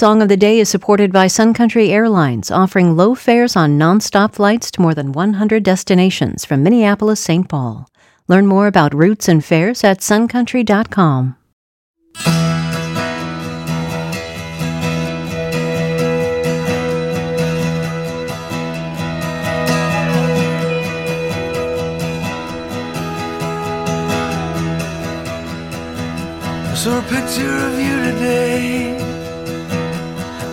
Song of the Day is supported by Sun Country Airlines, offering low fares on nonstop flights to more than 100 destinations from Minneapolis St. Paul. Learn more about routes and fares at suncountry.com. saw a picture of you today,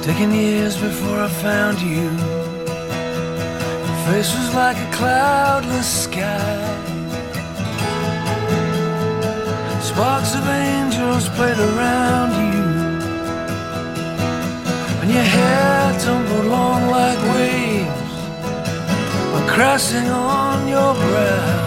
taken years before I found you. Your face was like a cloudless sky. Sparks of angels played around you, and your hair tumbled long like waves, crashing on your brow.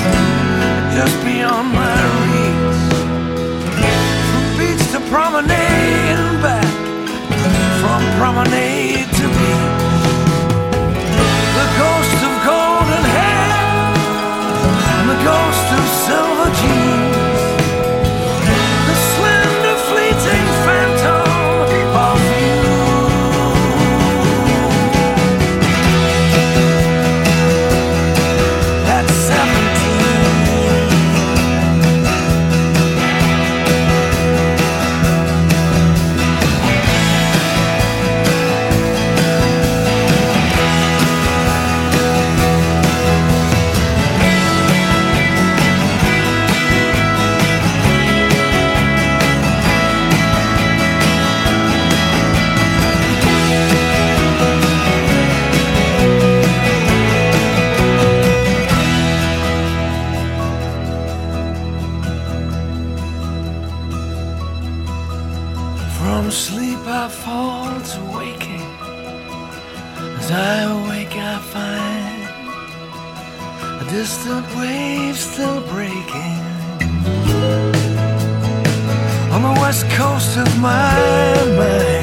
From sleep I fall to waking. As I awake, I find a distant wave still breaking on the west coast of my mind.